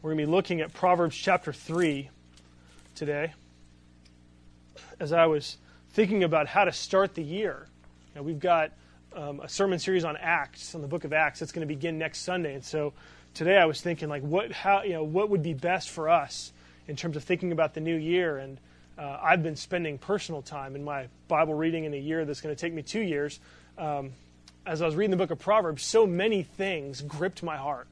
We're going to be looking at Proverbs chapter 3 today. As I was thinking about how to start the year, you know, we've got um, a sermon series on Acts, on the book of Acts, that's going to begin next Sunday. And so today I was thinking, like, what, how, you know, what would be best for us in terms of thinking about the new year? And uh, I've been spending personal time in my Bible reading in a year that's going to take me two years. Um, as I was reading the book of Proverbs, so many things gripped my heart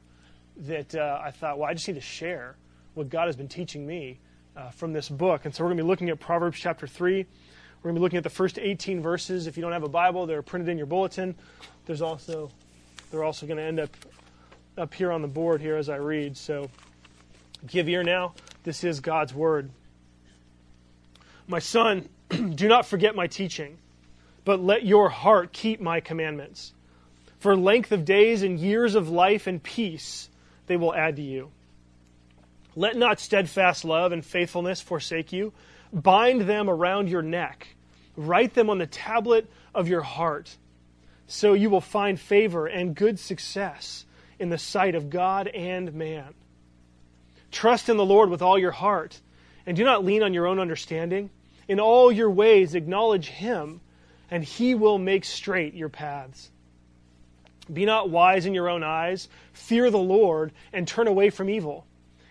that uh, I thought, well, I just need to share what God has been teaching me uh, from this book. And so we're going to be looking at Proverbs chapter 3. We're going to be looking at the first 18 verses. If you don't have a Bible, they're printed in your bulletin. There's also, they're also going to end up up here on the board here as I read. So give ear now. This is God's word. My son, do not forget my teaching, but let your heart keep my commandments. For length of days and years of life and peace they will add to you. Let not steadfast love and faithfulness forsake you. Bind them around your neck. Write them on the tablet of your heart. So you will find favor and good success in the sight of God and man. Trust in the Lord with all your heart, and do not lean on your own understanding. In all your ways acknowledge Him, and He will make straight your paths. Be not wise in your own eyes. Fear the Lord and turn away from evil.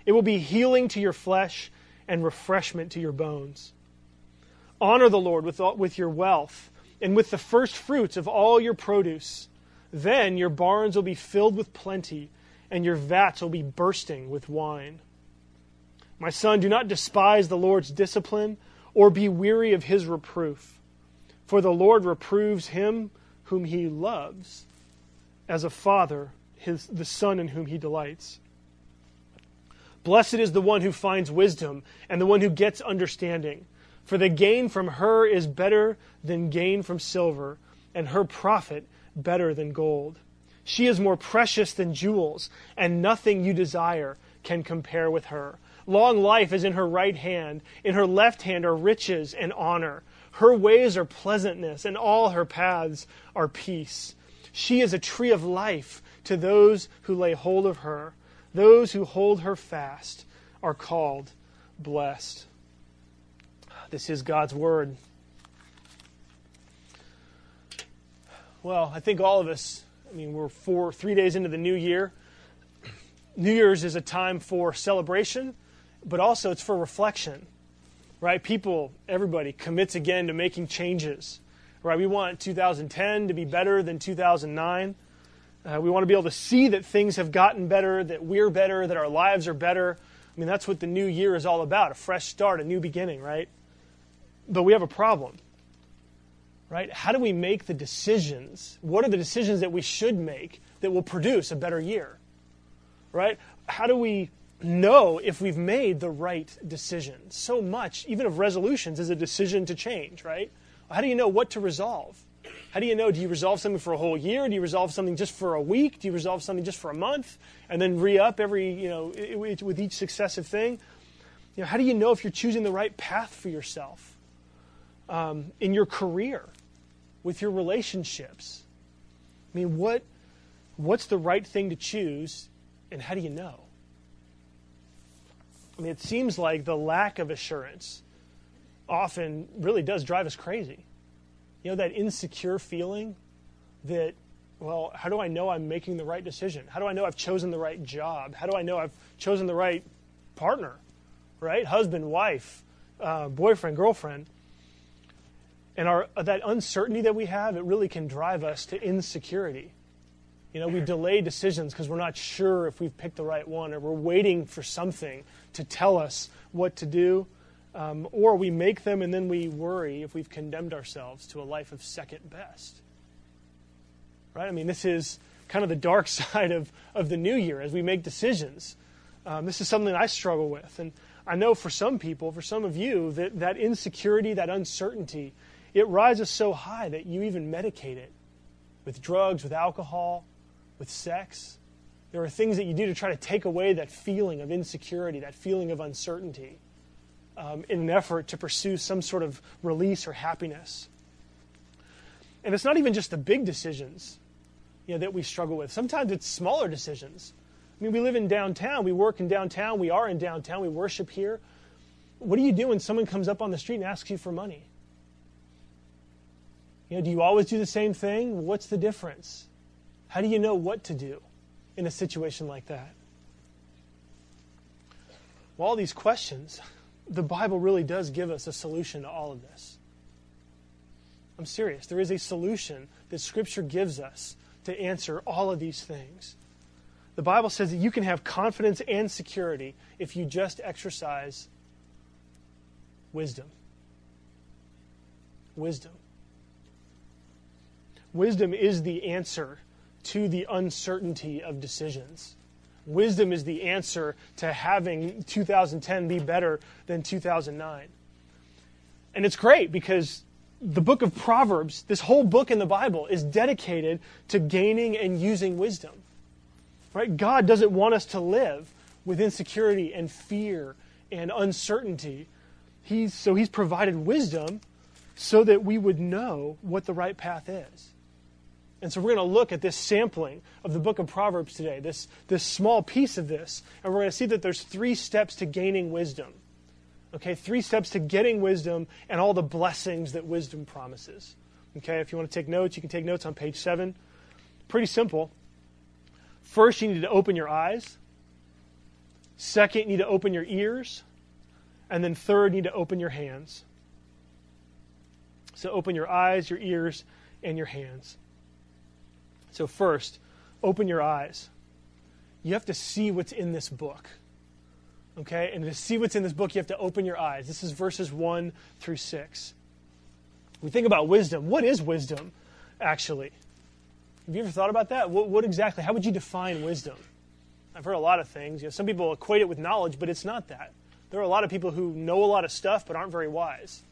It will be healing to your flesh and refreshment to your bones. Honor the Lord with, all, with your wealth and with the first fruits of all your produce. Then your barns will be filled with plenty, and your vats will be bursting with wine. My son, do not despise the Lord's discipline or be weary of his reproof. For the Lord reproves him whom he loves as a father his, the son in whom he delights. Blessed is the one who finds wisdom and the one who gets understanding. For the gain from her is better than gain from silver, and her profit better than gold. She is more precious than jewels, and nothing you desire can compare with her. Long life is in her right hand, in her left hand are riches and honor. Her ways are pleasantness, and all her paths are peace. She is a tree of life to those who lay hold of her. Those who hold her fast are called blessed. This is God's word. Well, I think all of us, I mean, we're four, three days into the new year. New Year's is a time for celebration, but also it's for reflection, right? People, everybody commits again to making changes right? We want 2010 to be better than 2009. Uh, we want to be able to see that things have gotten better, that we're better, that our lives are better. I mean, that's what the new year is all about a fresh start, a new beginning, right? But we have a problem, right? How do we make the decisions? What are the decisions that we should make that will produce a better year, right? How do we know if we've made the right decision? So much, even of resolutions, is a decision to change, right? How do you know what to resolve? How do you know? Do you resolve something for a whole year? Do you resolve something just for a week? Do you resolve something just for a month? And then re up every, you know, with each successive thing? You know, how do you know if you're choosing the right path for yourself um, in your career, with your relationships? I mean, what, what's the right thing to choose, and how do you know? I mean, it seems like the lack of assurance often really does drive us crazy. You know, that insecure feeling that, well, how do I know I'm making the right decision? How do I know I've chosen the right job? How do I know I've chosen the right partner, right? Husband, wife, uh, boyfriend, girlfriend. And our, that uncertainty that we have, it really can drive us to insecurity. You know, we delay decisions because we're not sure if we've picked the right one or we're waiting for something to tell us what to do. Um, or we make them and then we worry if we've condemned ourselves to a life of second best. Right? I mean, this is kind of the dark side of, of the new year as we make decisions. Um, this is something I struggle with. And I know for some people, for some of you, that, that insecurity, that uncertainty, it rises so high that you even medicate it with drugs, with alcohol, with sex. There are things that you do to try to take away that feeling of insecurity, that feeling of uncertainty um, in an effort to pursue some sort of release or happiness. And it's not even just the big decisions you know, that we struggle with. Sometimes it's smaller decisions. I mean, we live in downtown, we work in downtown, we are in downtown, we worship here. What do you do when someone comes up on the street and asks you for money? You know, do you always do the same thing? What's the difference? How do you know what to do in a situation like that? Well, all these questions, the Bible really does give us a solution to all of this. I'm serious. There is a solution that Scripture gives us to answer all of these things. The Bible says that you can have confidence and security if you just exercise wisdom. Wisdom. Wisdom is the answer to the uncertainty of decisions. Wisdom is the answer to having 2010 be better than 2009. And it's great because the book of Proverbs, this whole book in the Bible, is dedicated to gaining and using wisdom. Right? God doesn't want us to live with insecurity and fear and uncertainty. He's, so He's provided wisdom so that we would know what the right path is. And so we're going to look at this sampling of the book of Proverbs today, this, this small piece of this, and we're going to see that there's three steps to gaining wisdom. Okay, three steps to getting wisdom and all the blessings that wisdom promises. Okay, if you want to take notes, you can take notes on page seven. Pretty simple. First, you need to open your eyes. Second, you need to open your ears. And then third, you need to open your hands. So open your eyes, your ears, and your hands. So, first, open your eyes. You have to see what's in this book. Okay? And to see what's in this book, you have to open your eyes. This is verses 1 through 6. We think about wisdom. What is wisdom, actually? Have you ever thought about that? What, what, exactly? How would you define wisdom? I've heard a lot of things. You know, some people equate it with knowledge, but it's not that. There are a lot of people who know a lot of stuff but aren't very wise.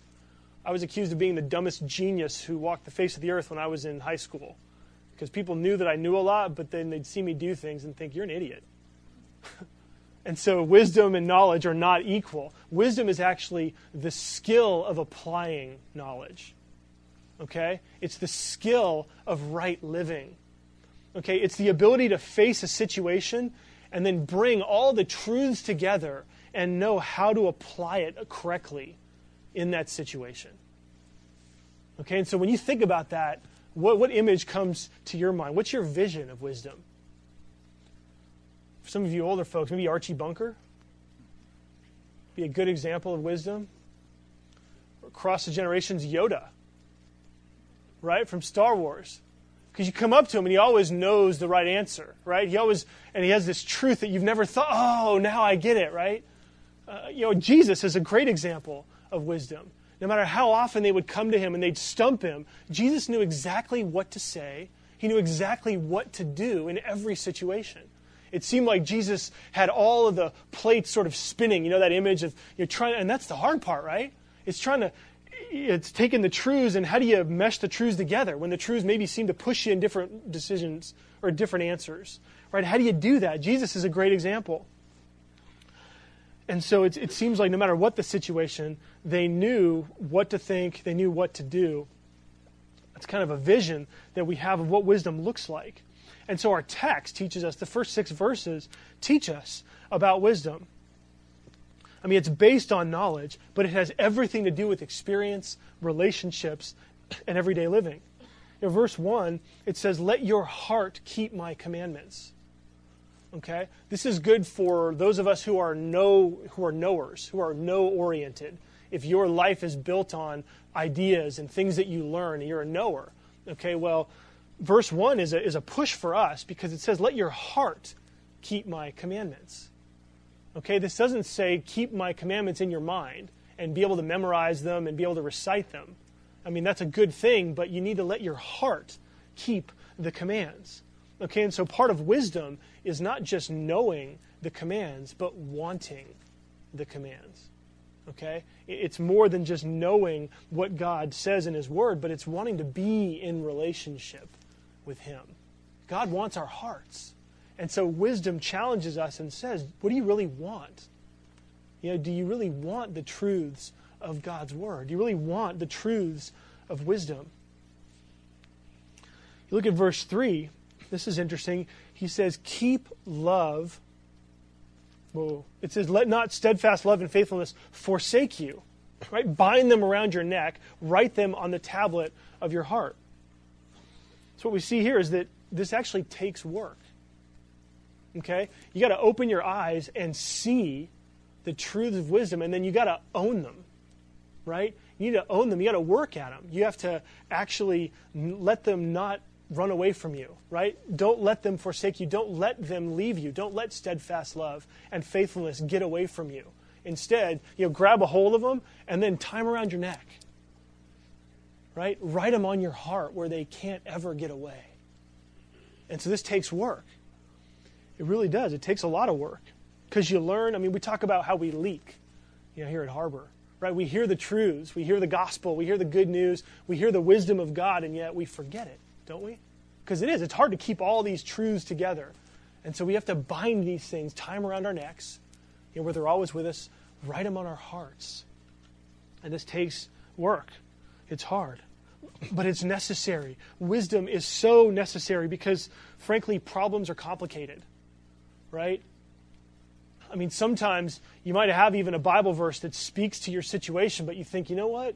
I was accused of being the dumbest genius who walked the face of the earth when I was in high school because people knew that I knew a lot, but then they'd see me do things and think, you're an idiot. And so wisdom and knowledge are not equal. Wisdom is actually the skill of applying knowledge. Okay? It's the skill of right living. Okay? It's the ability to face a situation and then bring all the truths together and know how to apply it correctly in that situation. Okay? And so when you think about that, what, what image comes to your mind? What's your vision of wisdom? For some of you older folks, maybe Archie Bunker be a good example of wisdom. Across the generations, Yoda, right, from Star Wars. Because you come up to him and he always knows the right answer, right? He always, and he has this truth that you've never thought, oh, now I get it, right? Uh, you know, Jesus is a great example of wisdom. No matter how often they would come to him and they'd stump him, Jesus knew exactly what to say. He knew exactly what to do in every situation it seemed like Jesus had all of the plates sort of spinning. You know that image of you're trying, and that's the hard part, right? It's trying to, it's taking the truths and how do you mesh the truths together when the truths maybe seem to push you in different decisions or different answers, right? How do you do that? Jesus is a great example. And so it, it seems like no matter what the situation, they knew what to think, they knew what to do. It's kind of a vision that we have of what wisdom looks like. And so our text teaches us, the first six verses teach us about wisdom. I mean, it's based on knowledge, but it has everything to do with experience, relationships, and everyday living. In verse 1, it says, Let your heart keep my commandments. Okay? This is good for those of us who are know who are knowers, who are know oriented. If your life is built on ideas and things that you learn, and you're a knower. Okay, well, verse 1 is a, is a push for us because it says, Let your heart keep my commandments. Okay, this doesn't say keep my commandments in your mind and be able to memorize them and be able to recite them. I mean, that's a good thing, but you need to let your heart keep the commands. Okay, and so part of wisdom is not just knowing the commands, but wanting the commands. Okay? It's more than just knowing what God says in His Word, but it's wanting to be in relationship with Him. God wants our hearts. And so wisdom challenges us and says, What do you really want? You know, do you really want the truths of God's Word? Do you really want the truths of wisdom? You look at verse 3. This is interesting. He says, keep love. Whoa. It says, let not steadfast love and faithfulness forsake you. Right? Bind them around your neck, write them on the tablet of your heart. So what we see here is that this actually takes work. Okay? You got to open your eyes and see the truths of wisdom, and then you got to own them. Right? You need to own them. You got to work at them. You have to actually let them not run away from you, right? Don't let them forsake you. Don't let them leave you. Don't let steadfast love and faithfulness get away from you. Instead, you know, grab a hold of them and then tie them around your neck. Right? Write them on your heart where they can't ever get away. And so this takes work. It really does. It takes a lot of work. Because you learn, I mean, we talk about how we leak, you know, here at Harbor. Right? We hear the truths, we hear the gospel, we hear the good news, we hear the wisdom of God, and yet we forget it, don't we? Because it is. It's hard to keep all these truths together. And so we have to bind these things, tie them around our necks, you know, where they're always with us, write them on our hearts. And this takes work. It's hard. But it's necessary. Wisdom is so necessary because, frankly, problems are complicated, right? I mean, sometimes you might have even a Bible verse that speaks to your situation, but you think, you know what?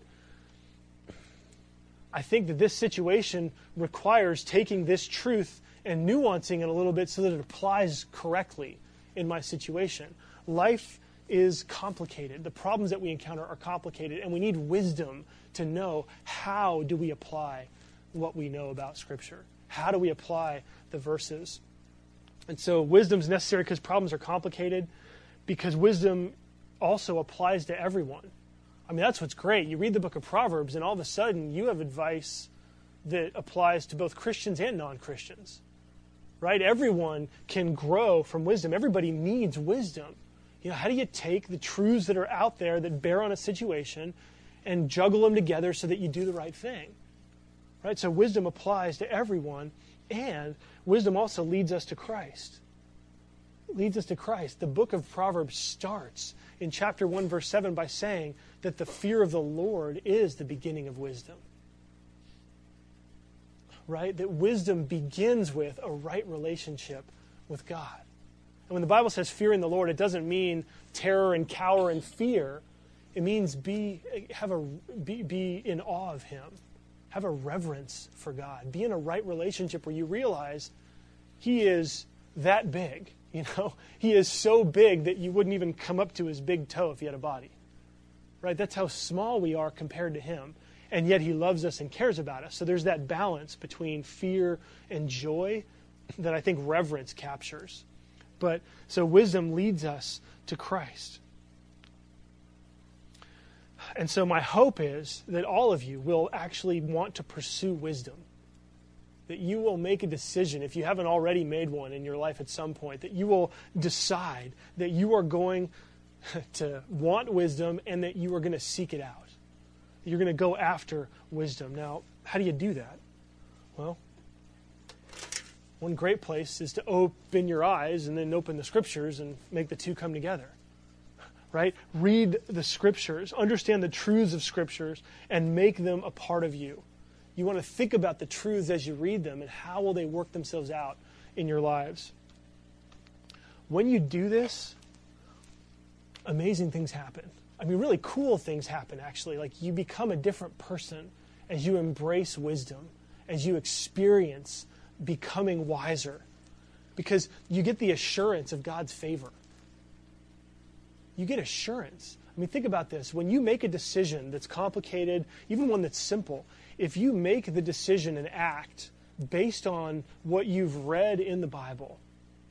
I think that this situation requires taking this truth and nuancing it a little bit so that it applies correctly in my situation. Life is complicated. The problems that we encounter are complicated, and we need wisdom to know how do we apply what we know about Scripture? How do we apply the verses? And so wisdom is necessary because problems are complicated because wisdom also applies to everyone. I mean, that's what's great. You read the book of Proverbs, and all of a sudden, you have advice that applies to both Christians and non Christians. Right? Everyone can grow from wisdom. Everybody needs wisdom. You know, how do you take the truths that are out there that bear on a situation and juggle them together so that you do the right thing? Right? So wisdom applies to everyone, and wisdom also leads us to Christ leads us to Christ. The book of Proverbs starts in chapter 1, verse 7 by saying that the fear of the Lord is the beginning of wisdom. Right? That wisdom begins with a right relationship with God. And when the Bible says fear in the Lord, it doesn't mean terror and cower and fear. It means be, have a, be, be in awe of Him. Have a reverence for God. Be in a right relationship where you realize He is that big you know, he is so big that you wouldn't even come up to his big toe if he had a body. Right? That's how small we are compared to him. And yet he loves us and cares about us. So there's that balance between fear and joy that I think reverence captures. But so wisdom leads us to Christ. And so my hope is that all of you will actually want to pursue wisdom that you will make a decision, if you haven't already made one in your life at some point, that you will decide that you are going to want wisdom and that you are going to seek it out. You're going to go after wisdom. Now, how do you do that? Well, one great place is to open your eyes and then open the scriptures and make the two come together. Right? Read the scriptures, understand the truths of scriptures, and make them a part of you. You want to think about the truths as you read them and how will they work themselves out in your lives. When you do this, amazing things happen. I mean, really cool things happen, actually. Like you become a different person as you embrace wisdom, as you experience becoming wiser, because you get the assurance of God's favor. You get assurance. I mean, think about this. When you make a decision that's complicated, even one that's simple, if you make the decision and act based on what you've read in the Bible,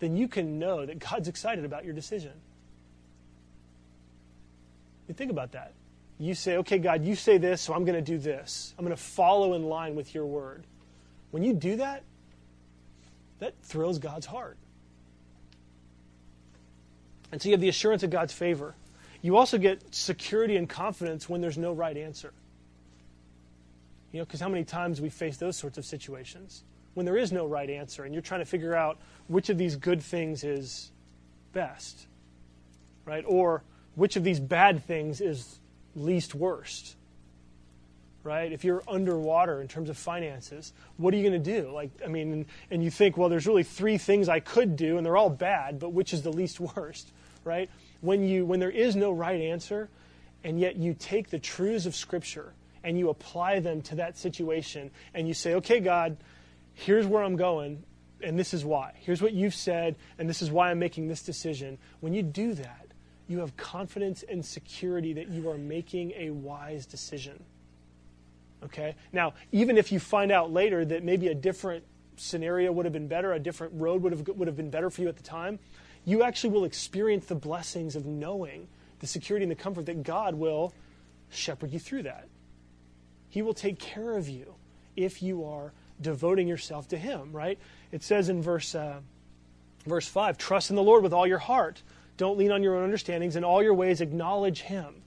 then you can know that God's excited about your decision. Think about that. You say, okay, God, you say this, so I'm going to do this. I'm going to follow in line with your word. When you do that, that thrills God's heart. And so you have the assurance of God's favor. You also get security and confidence when there's no right answer. You know, because how many times we face those sorts of situations when there is no right answer and you're trying to figure out which of these good things is best, right? Or which of these bad things is least worst, right? If you're underwater in terms of finances, what are you going to do? Like, I mean, and, you think, well, there's really three things I could do, and they're all bad, but which is the least worst, right? When you when there is no right answer, and yet you take the truths of Scripture and you apply them to that situation, and you say, okay, God, here's where I'm going, and this is why. Here's what you've said, and this is why I'm making this decision. When you do that, you have confidence and security that you are making a wise decision. Okay? Now, even if you find out later that maybe a different scenario would have been better, a different road would have, would have been better for you at the time, you actually will experience the blessings of knowing the security and the comfort that God will shepherd you through that. He will take care of you if you are devoting yourself to Him, right? It says in verse, uh, verse 5 Trust in the Lord with all your heart. Don't lean on your own understandings. In all your ways, acknowledge Him,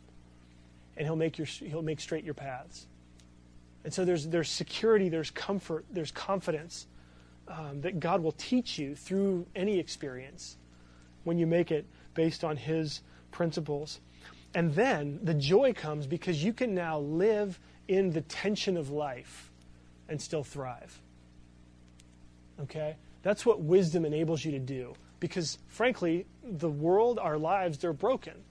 and He'll make, your, he'll make straight your paths. And so there's, there's security, there's comfort, there's confidence um, that God will teach you through any experience when you make it based on His principles. And then the joy comes because you can now live in the tension of life and still thrive. Okay? That's what wisdom enables you to do. Because frankly, the world, our lives, they're broken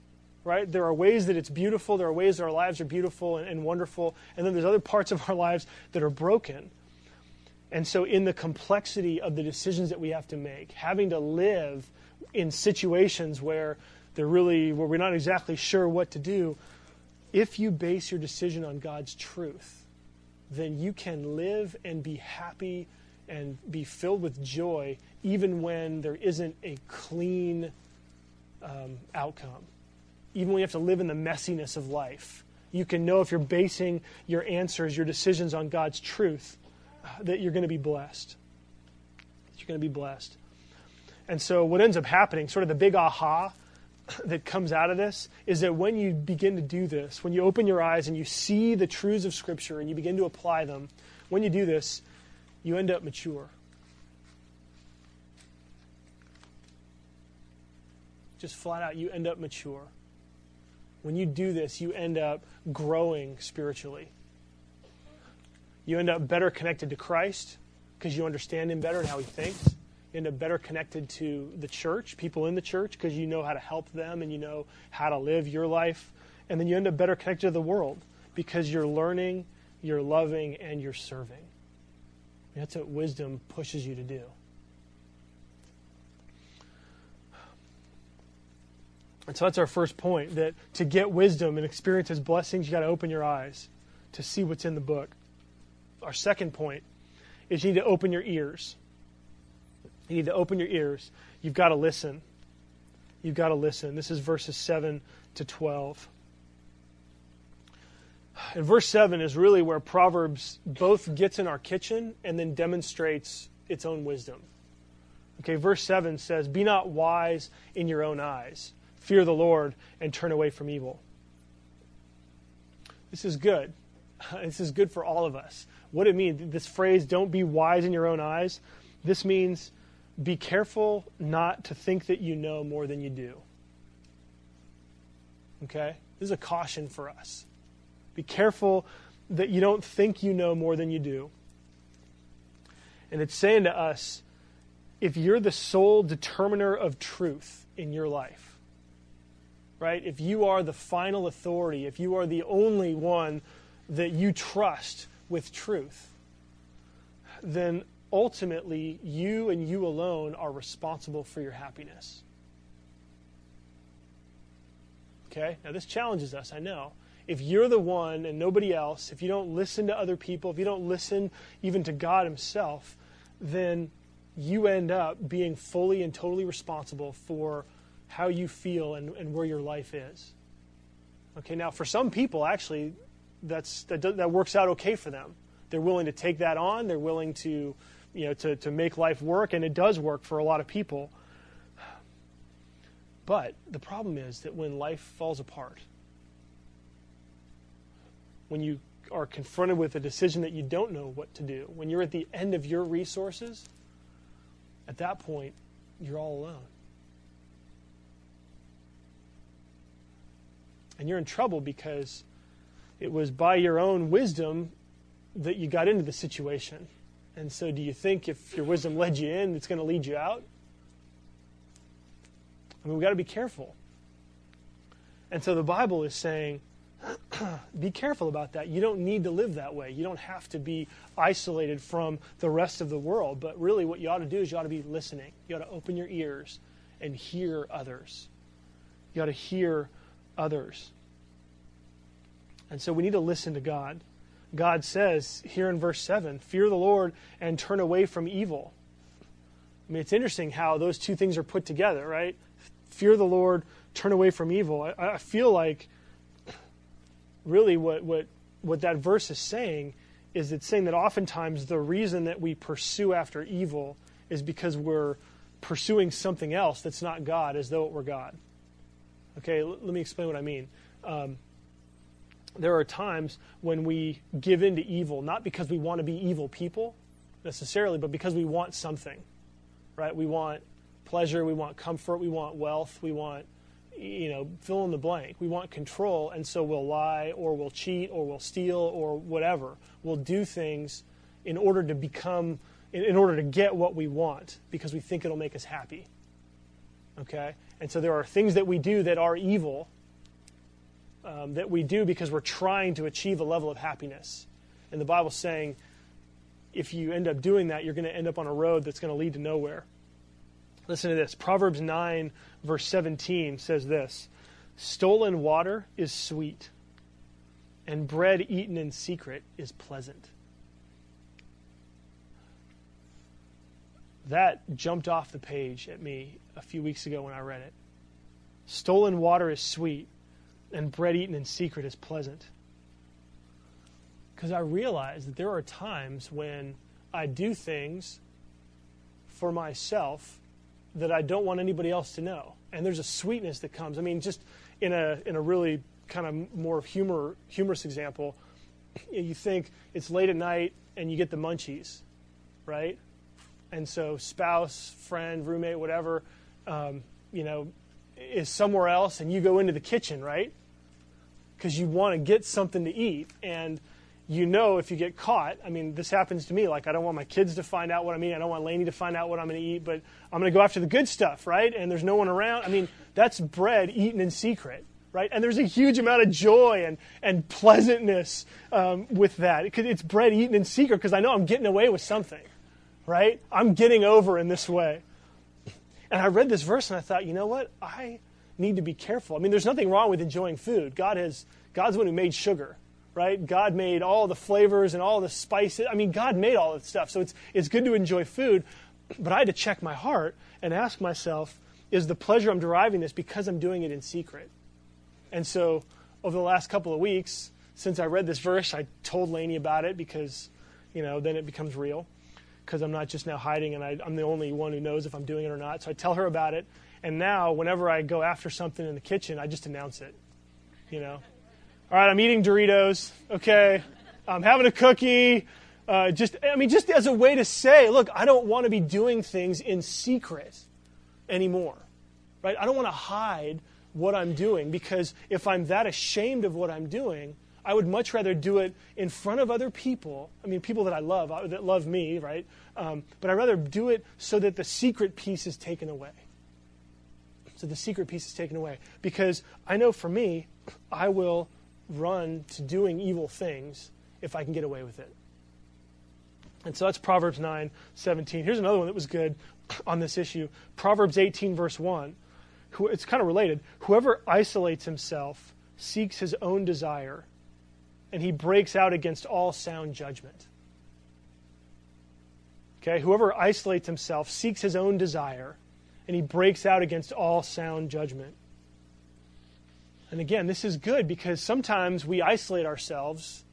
right? There are ways that it's beautiful, there are ways that our lives are beautiful and, and wonderful, and then there's other parts of our lives that are broken. And so, in the complexity of the decisions that we have to make, having to live in situations where they're really where we're not exactly sure what to do, if you base your decision on God's truth, then you can live and be happy and be filled with joy, even when there isn't a clean um, outcome even when you have to live in the messiness of life. You can know if you're basing your answers, your decisions on God's truth, uh, that you're going to be blessed. That You're going to be blessed. And so, what ends up happening, sort of the big aha that comes out of this, is that when you begin to do this, when you open your eyes and you see the truths of Scripture and you begin to apply them, when you do this, you end up mature. Just flat out, you end up mature. When you do this, you end up growing spiritually. You end up better connected to Christ because you understand Him better and how He thinks. You end up better connected to the church, people in the church, because you know how to help them and you know how to live your life. And then you end up better connected to the world because you're learning, you're loving, and you're serving. That's what wisdom pushes you to do. And so that's our first point that to get wisdom and experience his blessings, you got to open your eyes to see what's in the book. Our second point is you need to open your ears. You need to open your ears. You've got to listen. You've got to listen. This is verses 7 to 12. And verse 7 is really where Proverbs both gets in our kitchen and then demonstrates its own wisdom. Okay, verse 7 says, Be not wise in your own eyes fear the Lord and turn away from evil. This is good. This is good for all of us. What it means, this phrase, don't be wise in your own eyes, this means be careful not to think that you know more than you do. Okay? This is a caution for us. Be careful that you don't think you know more than you do. And it's saying to us if you're the sole determiner of truth in your life, right? If you are the final authority, if you are the only one that you trust with truth, then ultimately you and you alone are responsible for your happiness. Okay? Now, this challenges us, I know. If you're the one and nobody else, if you don't listen to other people, if you don't listen even to God Himself, then you end up being fully and totally responsible for how you feel and, and where your life is. Okay, now for some people, actually, that's, that, that works out okay for them. They're willing to take that on, they're willing to, you know, to, to make life work, and it does work for a lot of people. But the problem is that when life falls apart, when you are confronted with a decision that you don't know what to do, when you're at the end of your resources, at that point, you're all alone. And you're in trouble because it was by your own wisdom that you got into the situation. And so, do you think if your wisdom led you in, it's going to lead you out? I mean, we've got to be careful. And so, the Bible is saying, be careful about that. You don't need to live that way. You don't have to be isolated from the rest of the world. But really, what you ought to do is you ought to be listening. You ought to open your ears and hear others. You ought to hear others. And so we need to listen to God. God says here in verse 7 Fear the Lord and turn away from evil. I mean, it's interesting how those two things are put together, right? Fear the Lord, turn away from evil. I, I feel like really what, what, what that verse is saying is it's saying that oftentimes the reason that we pursue after evil is because we're pursuing something else that's not God as though it were God. Okay, l- let me explain what I mean. Um, there are times when we give in to evil, not because we want to be evil people necessarily, but because we want something, right? We want pleasure, we want comfort, we want wealth, we want, you know, fill in the blank. We want control, and so we'll lie or we'll cheat or we'll steal or whatever. We'll do things in order to become, in, in order to get what we want because we think it'll make us happy. Okay? And so there are things that we do that are evil um, that we do because we're trying to achieve a level of happiness. And the Bible's saying if you end up doing that, you're going to end up on a road that's going to lead to nowhere. Listen to this Proverbs 9, verse 17 says this Stolen water is sweet, and bread eaten in secret is pleasant. That jumped off the page at me a few weeks ago when I read it. Stolen water is sweet, and bread eaten in secret is pleasant. Because I realize that there are times when I do things for myself that I don't want anybody else to know. And there's a sweetness that comes. I mean, just in a, in a really kind of more humor, humorous example, you think it's late at night and you get the munchies, right? And so, spouse, friend, roommate, whatever, um, you know, is somewhere else, and you go into the kitchen, right? Because you want to get something to eat. And you know if you get caught, I mean, this happens to me. Like, I don't want my kids to find out what I'm eating. I don't want Lainey to find out what I'm going to eat, but I'm going to go after the good stuff, right? And there's no one around. I mean, that's bread eaten in secret, right? And there's a huge amount of joy and, and pleasantness um, with that. It, it's bread eaten in secret because I know I'm getting away with something, right? I'm getting over in this way. And I read this verse and I thought, you know what? I need to be careful. I mean, there's nothing wrong with enjoying food. God has God's the one who made sugar, right? God made all the flavors and all the spices. I mean, God made all that stuff. So it's it's good to enjoy food, but I had to check my heart and ask myself, is the pleasure I'm deriving this because I'm doing it in secret? And so over the last couple of weeks, since I read this verse, I told Lainey about it because, you know, then it becomes real because I'm not just now hiding and I, am the only one who knows if I'm doing it or not. So I tell her about it. And now, whenever I go after something in the kitchen, I just announce it. You know, all right, I'm eating Doritos. Okay, I'm having a cookie. Uh, just, I mean, just as a way to say, look, I don't want to be doing things in secret anymore. Right? I don't want to hide what I'm doing because if I'm that ashamed of what I'm doing, I would much rather do it in front of other people. I mean, people that I love, uh, that love me, right? Um, but I'd rather do it so that the secret piece is taken away. So the secret piece is taken away. Because I know for me, I will run to doing evil things if I can get away with it. And so that's Proverbs 9, 17. Here's another one that was good on this issue Proverbs 18, verse 1. It's kind of related. Whoever isolates himself seeks his own desire and he breaks out against all sound judgment. Okay, whoever isolates himself seeks his own desire, and he breaks out against all sound judgment. And again, this is good because sometimes we isolate ourselves,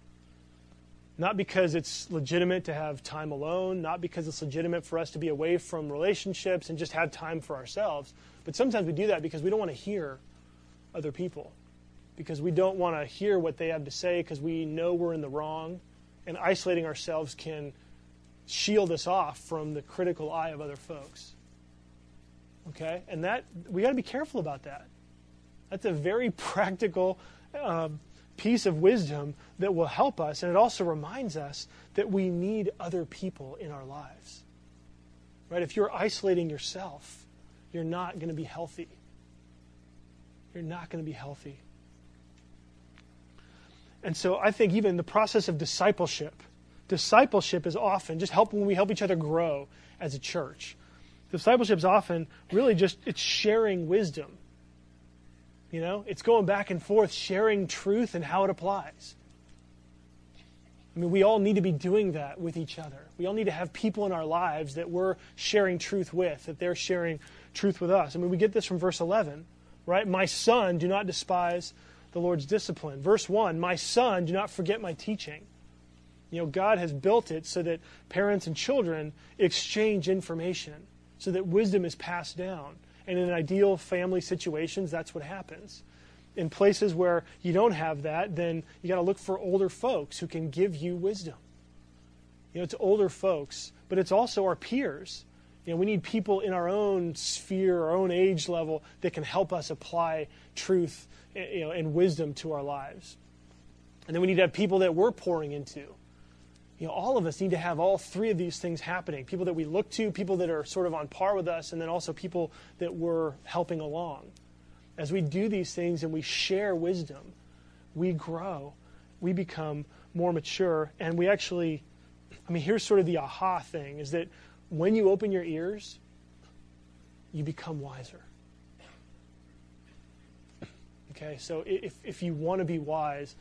not because it's legitimate to have time alone, not because it's legitimate for us to be away from relationships and just have time for ourselves, but sometimes we do that because we don't want to hear other people because we don't want to hear what they have to say because we know we're in the wrong. And isolating ourselves can shield us off from the critical eye of other folks. Okay? And that, we got to be careful about that. That's a very practical um, piece of wisdom that will help us, and it also reminds us that we need other people in our lives. Right? If you're isolating yourself, you're not going to be healthy. You're not going to be healthy. And so I think even the process of discipleship, discipleship is often just helping when we help each other grow as a church. Discipleship is often really just it's sharing wisdom. You know, it's going back and forth, sharing truth and how it applies. I mean, we all need to be doing that with each other. We all need to have people in our lives that we're sharing truth with, that they're sharing truth with us. I mean, we get this from verse 11, right? My son, do not despise the Lord's discipline. Verse 1 My son, do not forget my teaching. You know, God has built it so that parents and children exchange information, so that wisdom is passed down. And in ideal family situations, that's what happens. In places where you don't have that, then you got to look for older folks who can give you wisdom. You know, it's older folks, but it's also our peers. You know, we need people in our own sphere, our own age level, that can help us apply truth eh, you know, and wisdom to our lives. And then we need to have people that we're pouring into. You know, all of us need to have all three of these things happening people that we look to, people that are sort of on par with us, and then also people that we're helping along. As we do these things and we share wisdom, we grow, we become more mature, and we actually, I mean, here's sort of the aha thing is that when you open your ears, you become wiser. Okay, so if, if you want to be wise,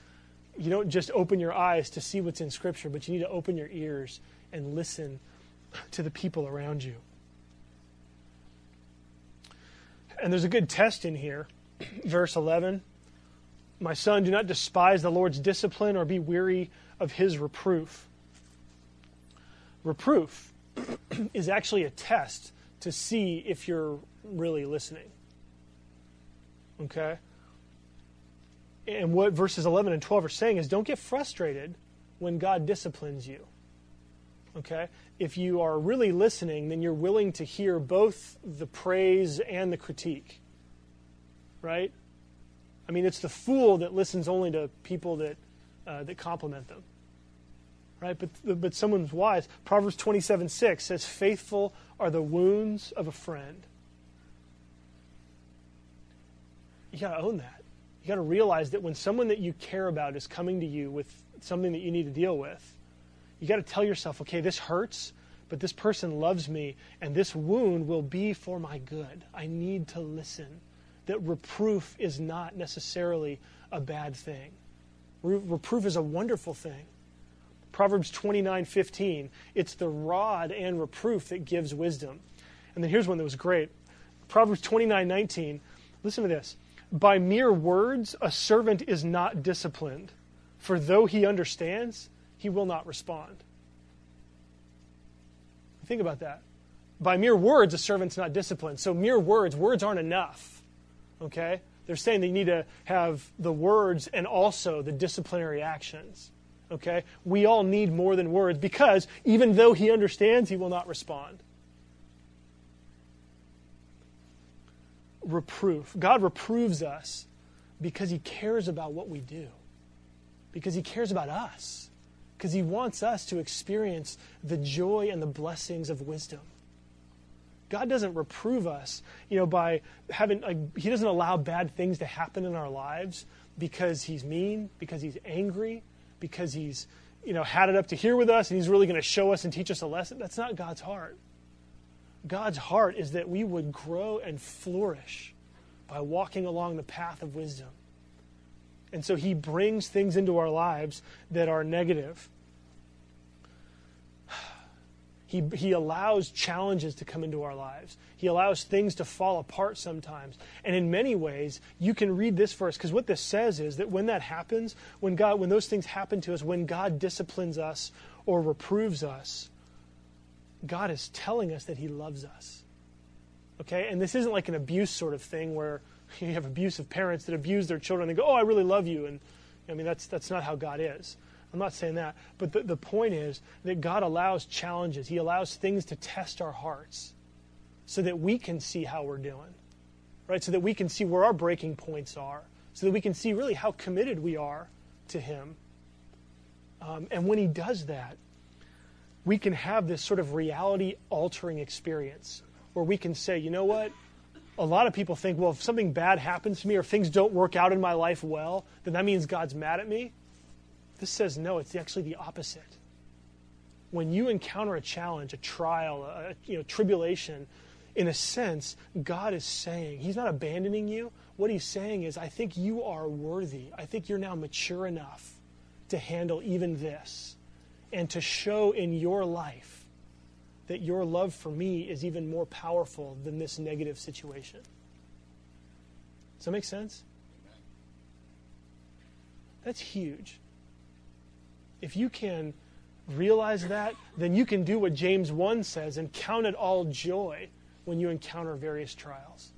you don't just open your eyes to see what's in Scripture, but you need to open your ears and listen to the people around you. And there's a good test in here. Verse 11 My son, do not despise the Lord's discipline or be weary of his reproof. Reproof is actually a test to see if you're really listening. Okay? And what verses 11 and 12 are saying is don't get frustrated when God disciplines you. Okay? If you are really listening, then you're willing to hear both the praise and the critique. Right? I mean, it's the fool that listens only to people that, uh, that compliment them. Right? But, but someone's wise. Proverbs 27 6 says, Faithful are the wounds of a friend. You got to own that you got to realize that when someone that you care about is coming to you with something that you need to deal with, you got to tell yourself, okay, this hurts, but this person loves me, and this wound will be for my good. I need to listen. That reproof is not necessarily a bad thing. Reproof is a wonderful thing. Proverbs 29:15, it's the rod and reproof that gives wisdom. And then here's one that was great. Proverbs 29:19, listen to this. By mere words, a servant is not disciplined, for though he understands, he will not respond. Think about that. By mere words, a servant's not disciplined. So, mere words, words aren't enough. Okay? They're saying they need to have the words and also the disciplinary actions. Okay? We all need more than words because even though he understands, he will not respond. Reproof. God reproves us because he cares about what we do, because he cares about us, because he wants us to experience the joy and the blessings of wisdom. God doesn't reprove us, you know, by having like he doesn't allow bad things to happen in our lives because he's mean, because he's angry, because he's, you know, had it up to here with us and he's really going to show us and teach us a lesson. That's not God's heart. God's heart is that we would grow and flourish by walking along the path of wisdom. And so he brings things into our lives that are negative. He, he allows challenges to come into our lives. He allows things to fall apart sometimes. And in many ways, you can read this verse because what this says is that when that happens, when God, when those things happen to us, when God disciplines us or reproves us, God is telling us that He loves us. Okay? And this isn't like an abuse sort of thing where you have abusive parents that abuse their children and go, Oh, I really love you. And I mean, that's, that's not how God is. I'm not saying that. But the, the point is that God allows challenges, He allows things to test our hearts so that we can see how we're doing, right? So that we can see where our breaking points are, so that we can see really how committed we are to Him. Um, and when He does that, we can have this sort of reality altering experience where we can say, you know what? A lot of people think, well, if something bad happens to me or things don't work out in my life well, then that means God's mad at me. This says no, it's actually the opposite. When you encounter a challenge, a trial, a you know, tribulation, in a sense, God is saying, He's not abandoning you. What He's saying is, I think you are worthy. I think you're now mature enough to handle even this and to show in your life that your love for me is even more powerful than this negative situation. Does that make sense? That's huge. If you can realize that, then you can do what James 1 says and count it all joy when you encounter various trials.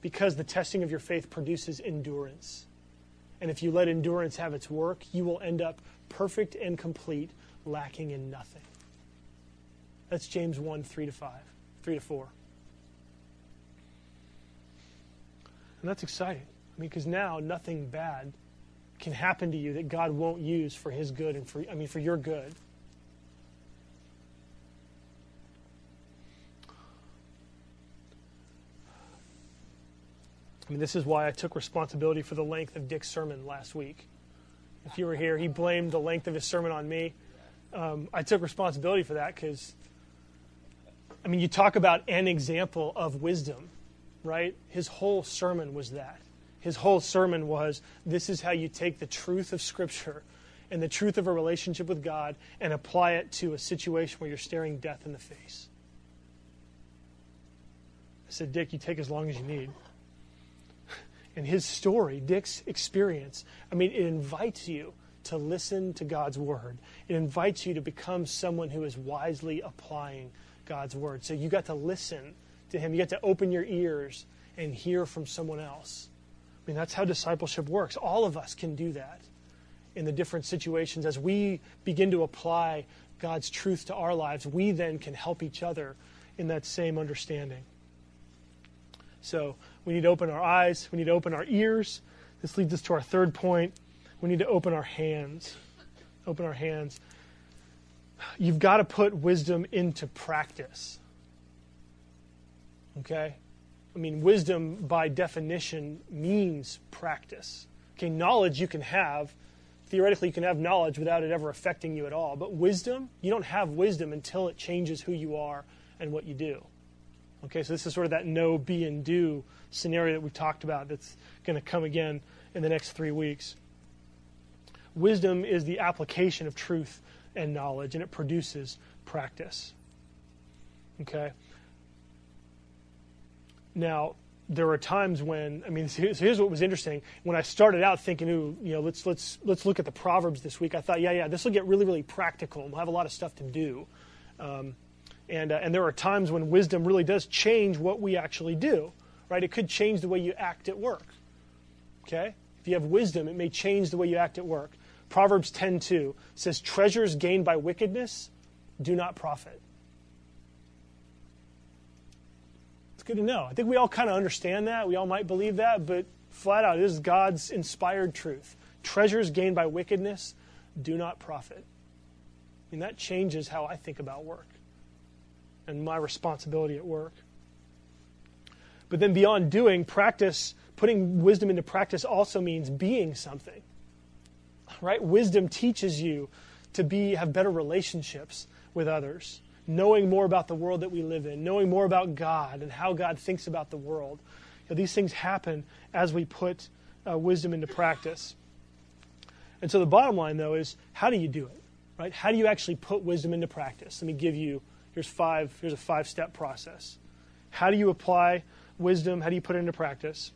Because the testing of your faith produces endurance. And if you let endurance have its work, you will end up perfect and complete, lacking in nothing. That's James 1 3 to 5, 3 to 4. And that's exciting. I mean, because now nothing bad can happen to you that God won't use for his good and for I mean for your good. I mean, this is why I took responsibility for the length of Dick's sermon last week. If you were here, he blamed the length of his sermon on me. Um, I took responsibility for that because, I mean, you talk about an example of wisdom, right? His whole sermon was that. His whole sermon was this is how you take the truth of Scripture and the truth of a relationship with God and apply it to a situation where you're staring death in the face. I said, Dick, you take as long as you need and his story, Dick's experience, I mean, it invites you to listen to God's word. It invites you to become someone who is wisely applying God's word. So you got to listen to him. You got to open your ears and hear from someone else. I mean, that's how discipleship works. All of us can do that in the different situations. As we begin to apply God's truth to our lives, we then can help each other in that same understanding. So we need to open our eyes, we need to open our ears. This leads us to our third point. We need to open our hands. Open our hands. You've got to put wisdom into practice. Okay? I mean, wisdom by definition means practice. Okay, knowledge you can have. Theoretically, you can have knowledge without it ever affecting you at all. But wisdom, you don't have wisdom until it changes who you are and what you do. Okay, so this is sort of that know, be, and do scenario that we've talked about that's going to come again in the next three weeks. Wisdom is the application of truth and knowledge, and it produces practice. Okay? Now, there were times when I mean, so here's what was interesting. When I started out thinking, "Ooh, you know, let's let's let's look at the proverbs this week," I thought, "Yeah, yeah, this will get really, really practical. We'll have a lot of stuff to do." Um, and, uh, and there are times when wisdom really does change what we actually do, right? It could change the way you act at work. Okay? If you have wisdom, it may change the way you act at work. Proverbs 10:2 says, "Treasures gained by wickedness do not profit." It's good to know. I think we all kind of understand that. We all might believe that, but flat out, this is God's inspired truth. Treasures gained by wickedness do not profit. I mean, that changes how I think about work and my responsibility at work. But then beyond doing, practice, putting wisdom into practice also means being something. Right? Wisdom teaches you to be have better relationships with others, knowing more about the world that we live in, knowing more about God and how God thinks about the world. You know, these things happen as we put uh, wisdom into practice. And so the bottom line, though, is how do you do it? Right? How do you actually put wisdom into practice? Let me give you Here's five. Here's a five-step process. How do you apply wisdom? How do you put it into practice?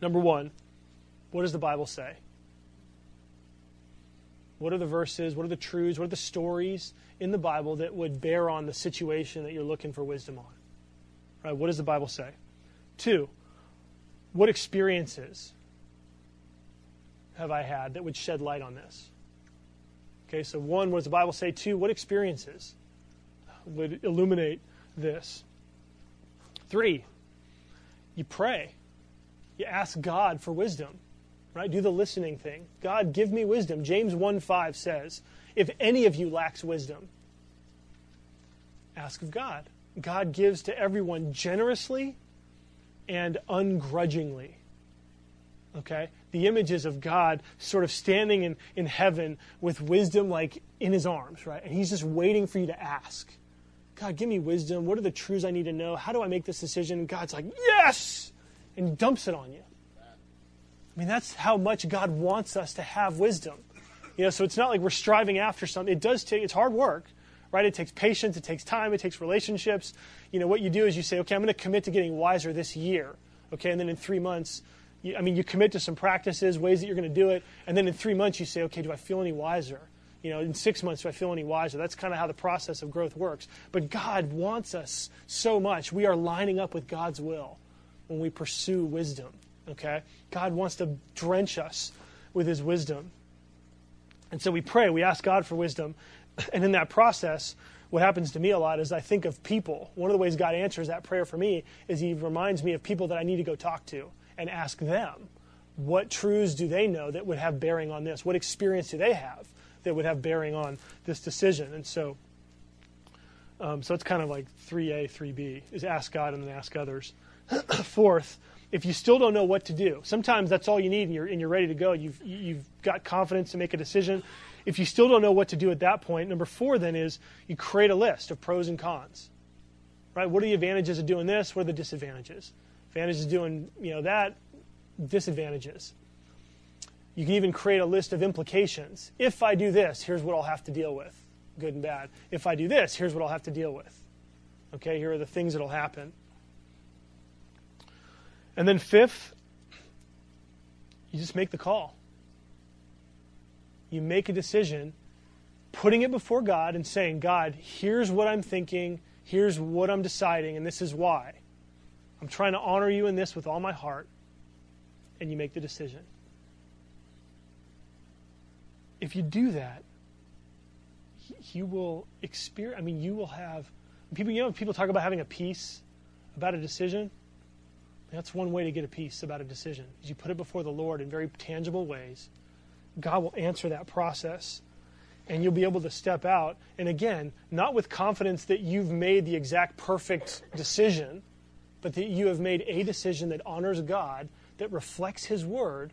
Number one, what does the Bible say? What are the verses? What are the truths? What are the stories in the Bible that would bear on the situation that you're looking for wisdom on? Right? What does the Bible say? Two, what experiences have I had that would shed light on this? Okay, so one, what does the Bible say? Two, what experiences? Would illuminate this. Three, you pray. You ask God for wisdom. right? Do the listening thing. God, give me wisdom. James 1 5 says, If any of you lacks wisdom, ask of God. God gives to everyone generously and ungrudgingly. Okay? The images of God sort of standing in, in heaven with wisdom like in his arms, right? And he's just waiting for you to ask. God, give me wisdom. What are the truths I need to know? How do I make this decision? God's like, yes! And dumps it on you. I mean, that's how much God wants us to have wisdom. You know, so it's not like we're striving after something. It does take, it's hard work, right? It takes patience, it takes time, it takes relationships. You know, what you do is you say, okay, I'm going to commit to getting wiser this year. Okay, and then in three months, you, I mean, you commit to some practices, ways that you're going to do it, and then in three months you say, okay, do I feel any wiser? You know, in six months, do I feel any wiser? That's kind of how the process of growth works. But God wants us so much. We are lining up with God's will when we pursue wisdom. Okay? God wants to drench us with his wisdom. And so we pray, we ask God for wisdom. And in that process, what happens to me a lot is I think of people. One of the ways God answers that prayer for me is he reminds me of people that I need to go talk to and ask them what truths do they know that would have bearing on this? What experience do they have that would have bearing on this decision? And so, um, so it's kind of like 3A, 3B is ask God and then ask others. Fourth, if you still don't know what to do, sometimes that's all you need and you're, and you're ready to go. You've, you've got confidence to make a decision. If you still don't know what to do at that point, number four then is you create a list of pros and cons. Right? What are the advantages of doing this? What are the disadvantages? Advantages of doing you know that, disadvantages. You can even create a list of implications. If I do this, here's what I'll have to deal with, good and bad. If I do this, here's what I'll have to deal with. Okay, here are the things that'll happen. And then, fifth, you just make the call. You make a decision, putting it before God and saying, God, here's what I'm thinking, here's what I'm deciding, and this is why. I'm trying to honor you in this with all my heart, and you make the decision. If you do that, you will experience, I mean, you will have, people, you know, people talk about having a peace about a decision. That's one way to get a peace about a decision. Is you put it before the Lord in very tangible ways. God will answer that process. And you'll be able to step out. And again, not with confidence that you've made the exact perfect decision, but that you have made a decision that honors God, that reflects His word,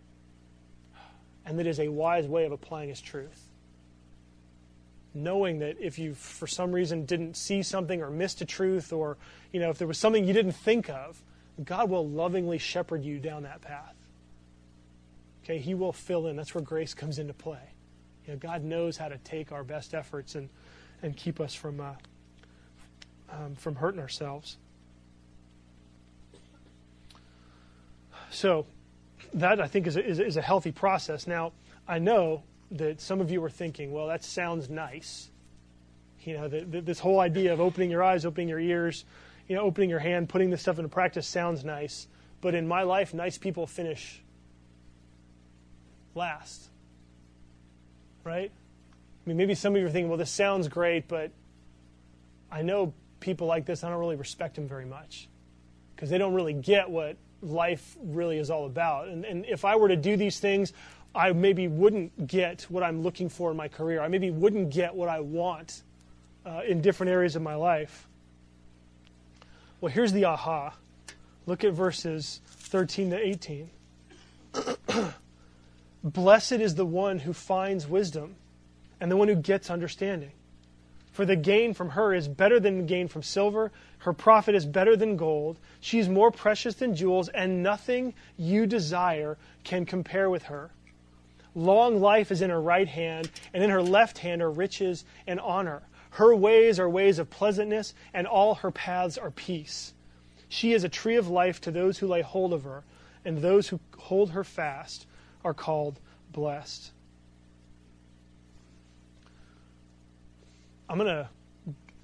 and that is a wise way of applying His truth. Knowing that if you, for some reason, didn't see something or missed a truth, or you know, if there was something you didn't think of, God will lovingly shepherd you down that path. Okay, He will fill in. That's where grace comes into play. You know, God knows how to take our best efforts and, and keep us from, uh, um, from hurting ourselves. So, that I think is a, is, is a healthy process. Now, I know that some of you are thinking, well, that sounds nice. You know, the, the, this whole idea of opening your eyes, opening your ears, you know, opening your hand, putting this stuff into practice sounds nice, but in my life, nice people finish last. Right? I mean, maybe some of you are thinking, well, this sounds great, but I know people like this, I don't really respect them very much because they don't really get what life really is all about. And, and if I were to do these things, I maybe wouldn't get what I'm looking for in my career. I maybe wouldn't get what I want uh, in different areas of my life. Well, here's the aha. Look at verses 13 to 18. Blessed is the one who finds wisdom and the one who gets understanding. For the gain from her is better than the gain from silver. Her profit is better than gold. She is more precious than jewels, and nothing you desire can compare with her. Long life is in her right hand, and in her left hand are riches and honor. Her ways are ways of pleasantness, and all her paths are peace. She is a tree of life to those who lay hold of her, and those who hold her fast are called blessed. I'm to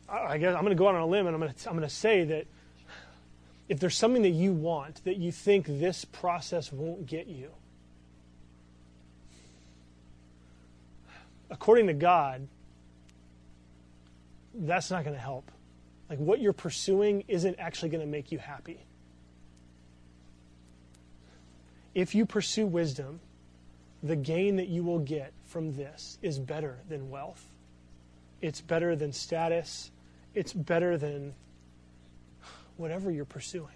I guess I'm to go out on a limb and I'm to, I'm to say that if there's something that you want that you think this process won't get you, according to God, that's not going to help. Like what you're pursuing isn't actually going to make you happy. If you pursue wisdom, the gain that you will get from this is better than wealth. It's better than status. It's better than whatever you're pursuing.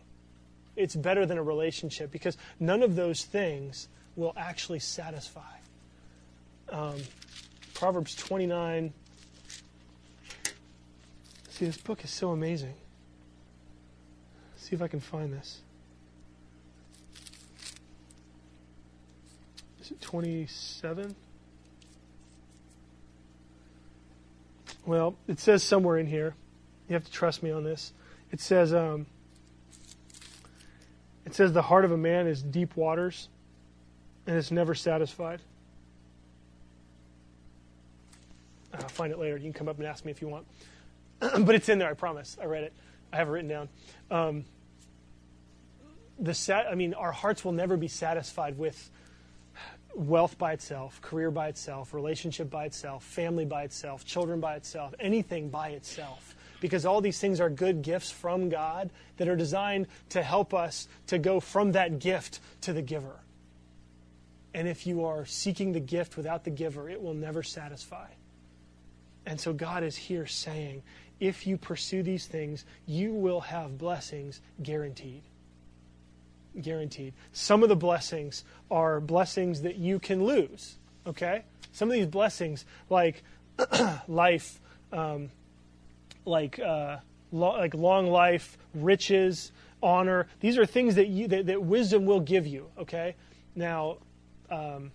It's better than a relationship because none of those things will actually satisfy. Um, Proverbs 29. See, this book is so amazing. See if I can find this. Is it 27? Well, it says somewhere in here. You have to trust me on this. It says, um, it says the heart of a man is deep waters, and it's never satisfied. I'll find it later. You can come up and ask me if you want. but it's in there, I promise. I read it. I have it written down. Um, the sat- I mean, our hearts will never be satisfied with wealth by itself, career by itself, relationship by itself, family by itself, children by itself, anything by itself. Because all these things are good gifts from God that are designed to help us to go from that gift to the giver. And if you are seeking the gift without the giver, it will never satisfy. And so God is here saying, if you pursue these things, you will have blessings guaranteed guaranteed. Some of the blessings are blessings that you can lose. Okay, some of these blessings, like life, um, like uh, lo- like long life, riches, honor. These are things that you that, that wisdom will give you. Okay, now. Um,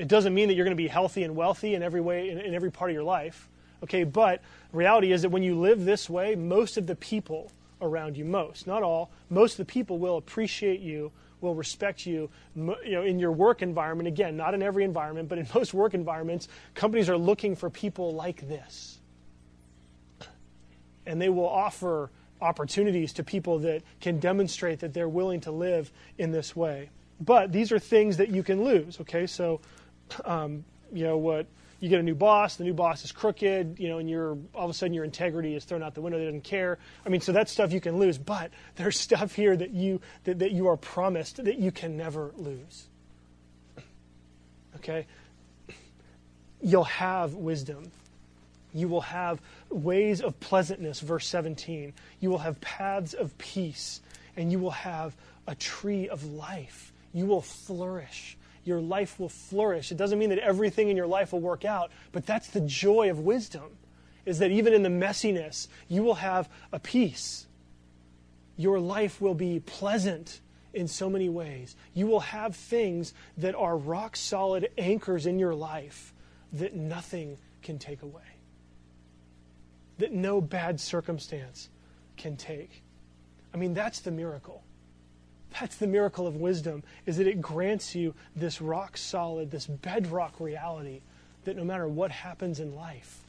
it doesn't mean that you're going to be healthy and wealthy in every way in, in every part of your life okay but reality is that when you live this way most of the people around you most. Not all. Most of the people will appreciate you will respect you you know in your work environment. Again not in every environment but in most work environments companies are looking for people like this. And they will offer opportunities to people that can demonstrate that they're willing to live in this way. But these are things that you can lose okay? So um, you know what you get a new boss, the new boss is crooked, you know, and you're all of a sudden your integrity is thrown out the window. They don't care. I mean, so that's stuff you can lose. But there's stuff here that you that, that you are promised that you can never lose. Okay, you'll have wisdom. You will have ways of pleasantness, verse 17. You will have paths of peace, and you will have a tree of life. You will flourish your life will flourish. It doesn't mean that everything in your life will work out, but that's the joy of wisdom, is that even in the messiness, you will have a peace. Your life will be pleasant in so many ways. You will have things that are rock solid anchors in your life that nothing can take away, that no bad circumstance can take. I mean, that's the miracle. That's the miracle of wisdom, is that it grants you this rock solid, this bedrock reality that no matter what happens in life,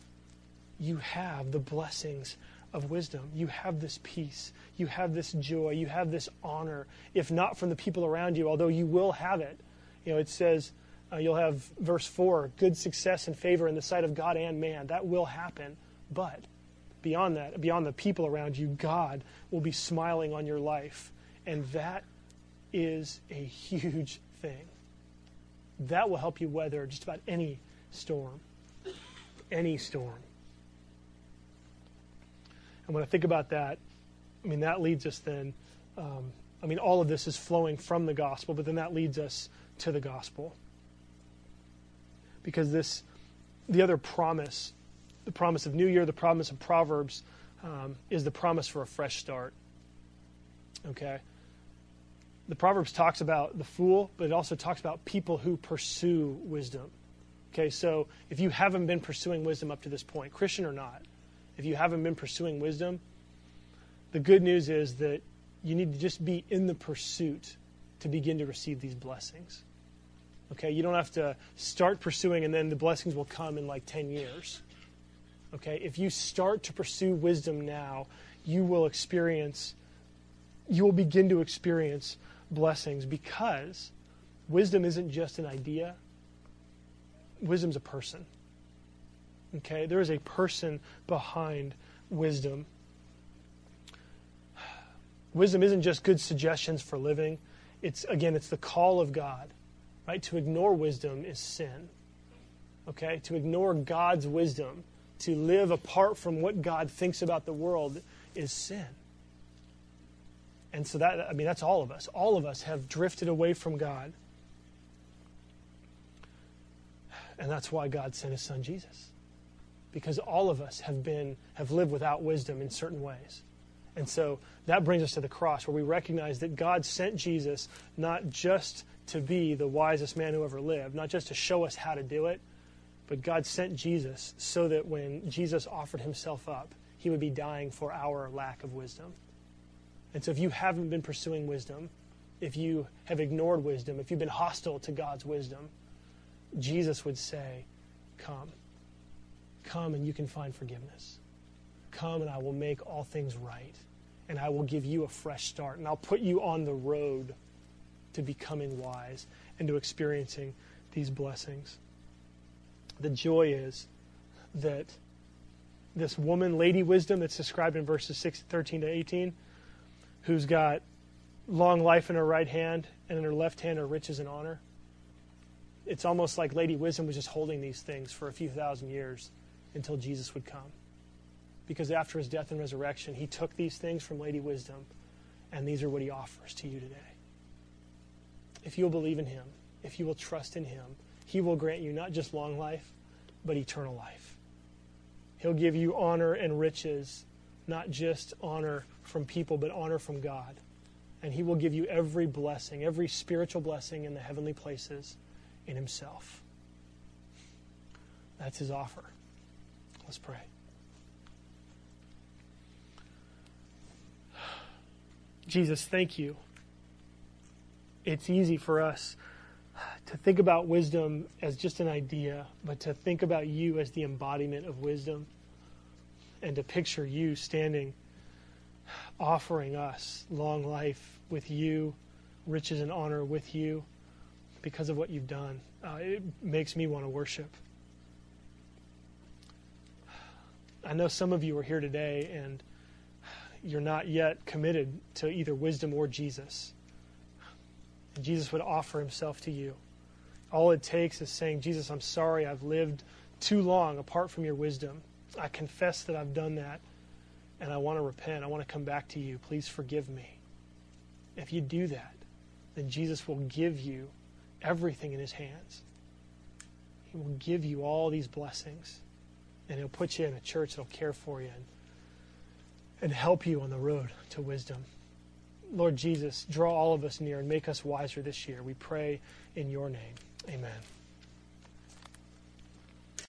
you have the blessings of wisdom. You have this peace. You have this joy. You have this honor, if not from the people around you, although you will have it. You know, it says, uh, you'll have verse 4 good success and favor in the sight of God and man. That will happen. But beyond that, beyond the people around you, God will be smiling on your life. And that is a huge thing. That will help you weather just about any storm. Any storm. And when I think about that, I mean, that leads us then, um, I mean, all of this is flowing from the gospel, but then that leads us to the gospel. Because this, the other promise, the promise of New Year, the promise of Proverbs, um, is the promise for a fresh start. Okay? The Proverbs talks about the fool, but it also talks about people who pursue wisdom. Okay, so if you haven't been pursuing wisdom up to this point, Christian or not, if you haven't been pursuing wisdom, the good news is that you need to just be in the pursuit to begin to receive these blessings. Okay, you don't have to start pursuing and then the blessings will come in like 10 years. Okay, if you start to pursue wisdom now, you will experience, you will begin to experience blessings because wisdom isn't just an idea, wisdom's a person. Okay? There is a person behind wisdom. Wisdom isn't just good suggestions for living. It's again, it's the call of God. Right? To ignore wisdom is sin. Okay? To ignore God's wisdom, to live apart from what God thinks about the world is sin. And so that I mean that's all of us. All of us have drifted away from God. And that's why God sent his son Jesus. Because all of us have been have lived without wisdom in certain ways. And so that brings us to the cross where we recognize that God sent Jesus not just to be the wisest man who ever lived, not just to show us how to do it, but God sent Jesus so that when Jesus offered himself up, he would be dying for our lack of wisdom. And so if you haven't been pursuing wisdom, if you have ignored wisdom, if you've been hostile to God's wisdom, Jesus would say, Come. Come and you can find forgiveness. Come and I will make all things right. And I will give you a fresh start. And I'll put you on the road to becoming wise and to experiencing these blessings. The joy is that this woman, Lady Wisdom, that's described in verses 6, 13 to 18, who's got long life in her right hand, and in her left hand are riches and honor. It's almost like Lady Wisdom was just holding these things for a few thousand years until Jesus would come. Because after his death and resurrection, he took these things from Lady Wisdom, and these are what he offers to you today. If you will believe in him, if you will trust in him, he will grant you not just long life, but eternal life. He'll give you honor and riches not just honor from people, but honor from God. And He will give you every blessing, every spiritual blessing in the heavenly places in Himself. That's His offer. Let's pray. Jesus, thank you. It's easy for us to think about wisdom as just an idea, but to think about you as the embodiment of wisdom and to picture you standing, offering us long life with you, riches and honor with you because of what you've done. Uh, it makes me want to worship. I know some of you are here today and you're not yet committed to either wisdom or Jesus. And Jesus would offer himself to you. All it takes is saying, Jesus, I'm sorry I've lived too long apart from your wisdom. I confess that I've done that and I want to repent. I want to come back to you. Please forgive me. If you do that, then Jesus will give you everything in his hands. He will give you all these blessings. And he'll put you in a church that'll care for you and, and help you on the road to wisdom. Lord Jesus, draw all of us near and make us wiser this year. We pray in your name. Amen.